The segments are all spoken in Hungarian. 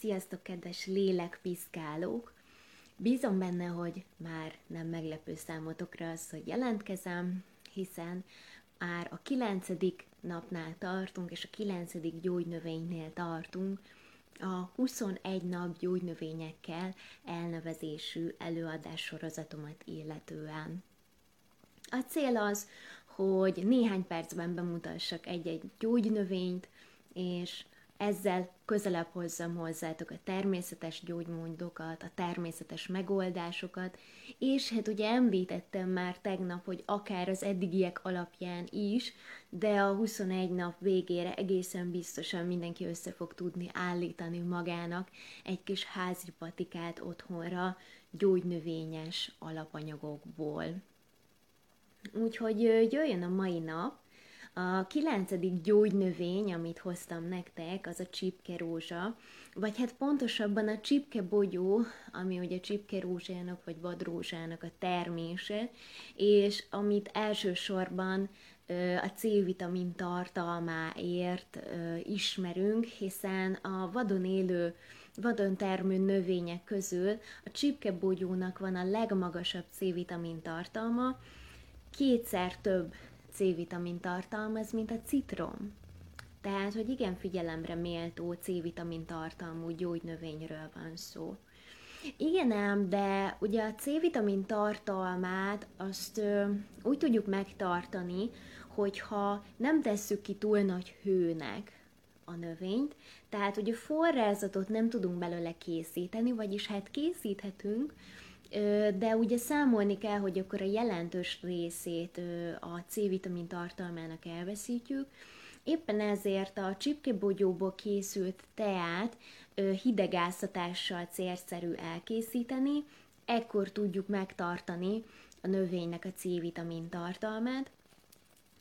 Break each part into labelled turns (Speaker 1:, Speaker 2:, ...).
Speaker 1: Sziasztok, kedves lélekpiszkálók! Bízom benne, hogy már nem meglepő számotokra az, hogy jelentkezem, hiszen már a kilencedik napnál tartunk, és a kilencedik gyógynövénynél tartunk, a 21 nap gyógynövényekkel elnevezésű előadás sorozatomat illetően. A cél az, hogy néhány percben bemutassak egy-egy gyógynövényt, és ezzel közelebb hozzam hozzátok a természetes gyógymódokat, a természetes megoldásokat, és hát ugye említettem már tegnap, hogy akár az eddigiek alapján is, de a 21 nap végére egészen biztosan mindenki össze fog tudni állítani magának egy kis házi patikát otthonra gyógynövényes alapanyagokból. Úgyhogy jöjjön a mai nap, a kilencedik gyógynövény, amit hoztam nektek, az a csipke rózsa, vagy hát pontosabban a csipke bogyó, ami ugye a csipke rózsának vagy vadrózsának a termése, és amit elsősorban a C-vitamin tartalmáért ismerünk, hiszen a vadon élő vadon termő növények közül a csipkebogyónak van a legmagasabb C-vitamin tartalma, kétszer több C-vitamin tartalmaz, mint a citrom. Tehát, hogy igen figyelemre méltó C-vitamin tartalmú gyógynövényről van szó. Igen ám, de ugye a C-vitamin tartalmát azt ö, úgy tudjuk megtartani, hogyha nem tesszük ki túl nagy hőnek a növényt, tehát ugye forrázatot nem tudunk belőle készíteni, vagyis hát készíthetünk, de ugye számolni kell, hogy akkor a jelentős részét a C-vitamin tartalmának elveszítjük, Éppen ezért a csipkebogyóból készült teát hidegáztatással célszerű elkészíteni, ekkor tudjuk megtartani a növénynek a C-vitamin tartalmát.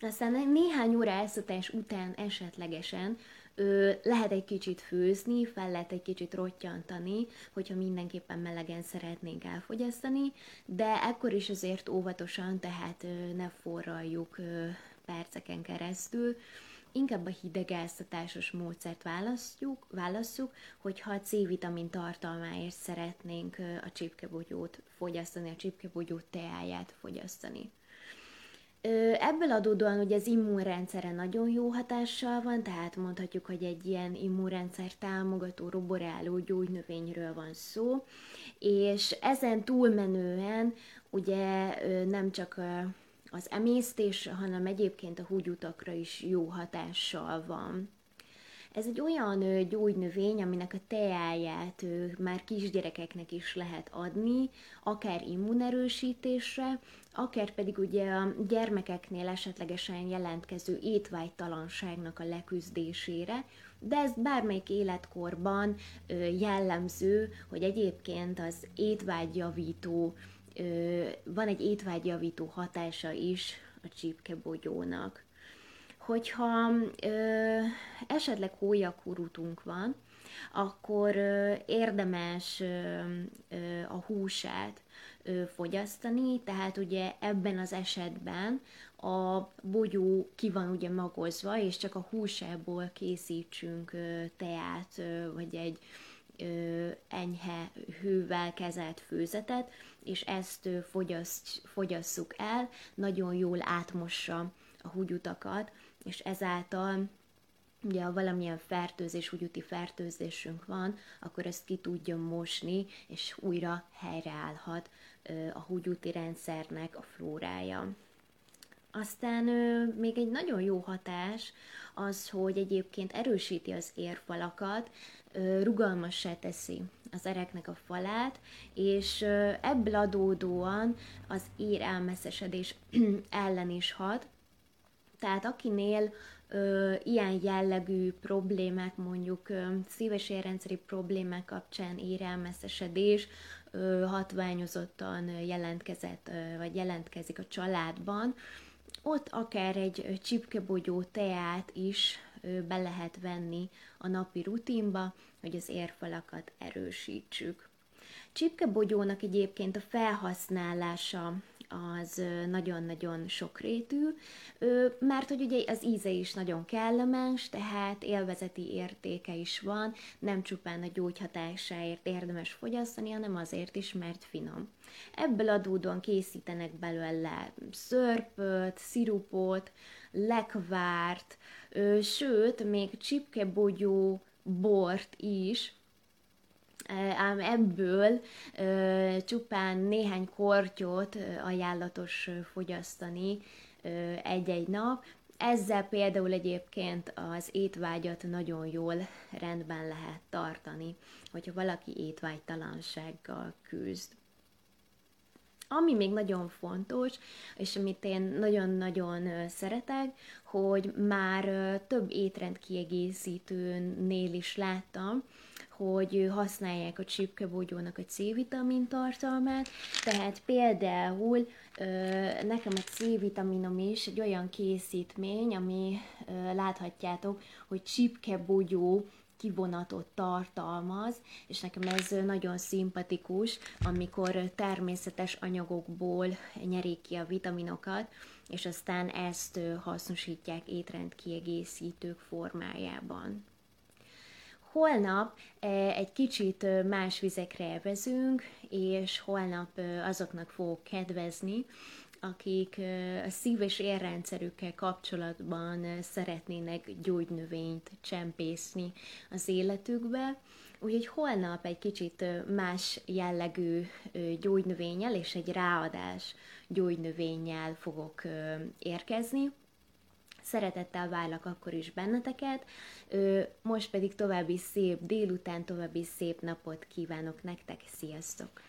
Speaker 1: Aztán néhány óra elszatás után esetlegesen ö, lehet egy kicsit főzni, fel lehet egy kicsit rottyantani, hogyha mindenképpen melegen szeretnénk elfogyasztani, de ekkor is azért óvatosan, tehát ö, ne forraljuk ö, perceken keresztül, inkább a hidegáztatásos módszert választjuk, válasszuk, hogyha a C-vitamin tartalmáért szeretnénk a csipkebogyót fogyasztani, a csipkebogyó teáját fogyasztani. Ebből adódóan ugye az immunrendszere nagyon jó hatással van, tehát mondhatjuk, hogy egy ilyen immunrendszer támogató, roboráló gyógynövényről van szó, és ezen túlmenően ugye nem csak az emésztés, hanem egyébként a húgyutakra is jó hatással van. Ez egy olyan gyógynövény, aminek a teáját már kisgyerekeknek is lehet adni, akár immunerősítésre, akár pedig ugye a gyermekeknél esetlegesen jelentkező étvágytalanságnak a leküzdésére, de ez bármelyik életkorban jellemző, hogy egyébként az étvágyjavító, van egy étvágyjavító hatása is a csípkebogyónak hogyha ö, esetleg hólyakúrutunk van, akkor ö, érdemes ö, ö, a húsát ö, fogyasztani, tehát ugye ebben az esetben a bogyó ki van ugye magozva, és csak a húsából készítsünk ö, teát, ö, vagy egy ö, enyhe hővel kezelt főzetet, és ezt fogyaszt, fogyasszuk el, nagyon jól átmossa a húgyutakat, és ezáltal ugye ha valamilyen fertőzés, úgyúti fertőzésünk van, akkor ezt ki tudja mosni, és újra helyreállhat a húgyúti rendszernek a flórája. Aztán még egy nagyon jó hatás az, hogy egyébként erősíti az érfalakat, rugalmassá teszi az ereknek a falát, és ebből adódóan az ér elmeszesedés ellen is hat, tehát akinél ö, ilyen jellegű problémák, mondjuk ö, szíves problémák kapcsán érelmeszesedés ö, hatványozottan jelentkezett, ö, vagy jelentkezik a családban, ott akár egy csipkebogyó teát is ö, be lehet venni a napi rutinba, hogy az érfalakat erősítsük. Csipkebogyónak egyébként a felhasználása az nagyon-nagyon sokrétű, mert hogy ugye az íze is nagyon kellemes, tehát élvezeti értéke is van, nem csupán a gyógyhatásáért érdemes fogyasztani, hanem azért is, mert finom. Ebből adódóan készítenek belőle szörpöt, szirupot, lekvárt, sőt, még csipkebogyó bort is, ám ebből csupán néhány kortyot ajánlatos fogyasztani egy-egy nap. Ezzel például egyébként az étvágyat nagyon jól rendben lehet tartani, hogyha valaki étvágytalansággal küzd. Ami még nagyon fontos, és amit én nagyon-nagyon szeretek, hogy már több étrend kiegészítőnél is láttam, hogy használják a csipkebogyónak a C-vitamin tartalmát, tehát például nekem a C-vitaminom is egy olyan készítmény, ami láthatjátok, hogy csipkebogyó kivonatot tartalmaz, és nekem ez nagyon szimpatikus, amikor természetes anyagokból nyerik ki a vitaminokat, és aztán ezt hasznosítják étrendkiegészítők formájában. Holnap egy kicsit más vizekre elvezünk, és holnap azoknak fogok kedvezni, akik a szív- és érrendszerükkel kapcsolatban szeretnének gyógynövényt csempészni az életükbe. Úgyhogy holnap egy kicsit más jellegű gyógynövényel és egy ráadás gyógynövényel fogok érkezni. Szeretettel várlak akkor is benneteket. Most pedig további szép délután, további szép napot kívánok nektek. Sziasztok!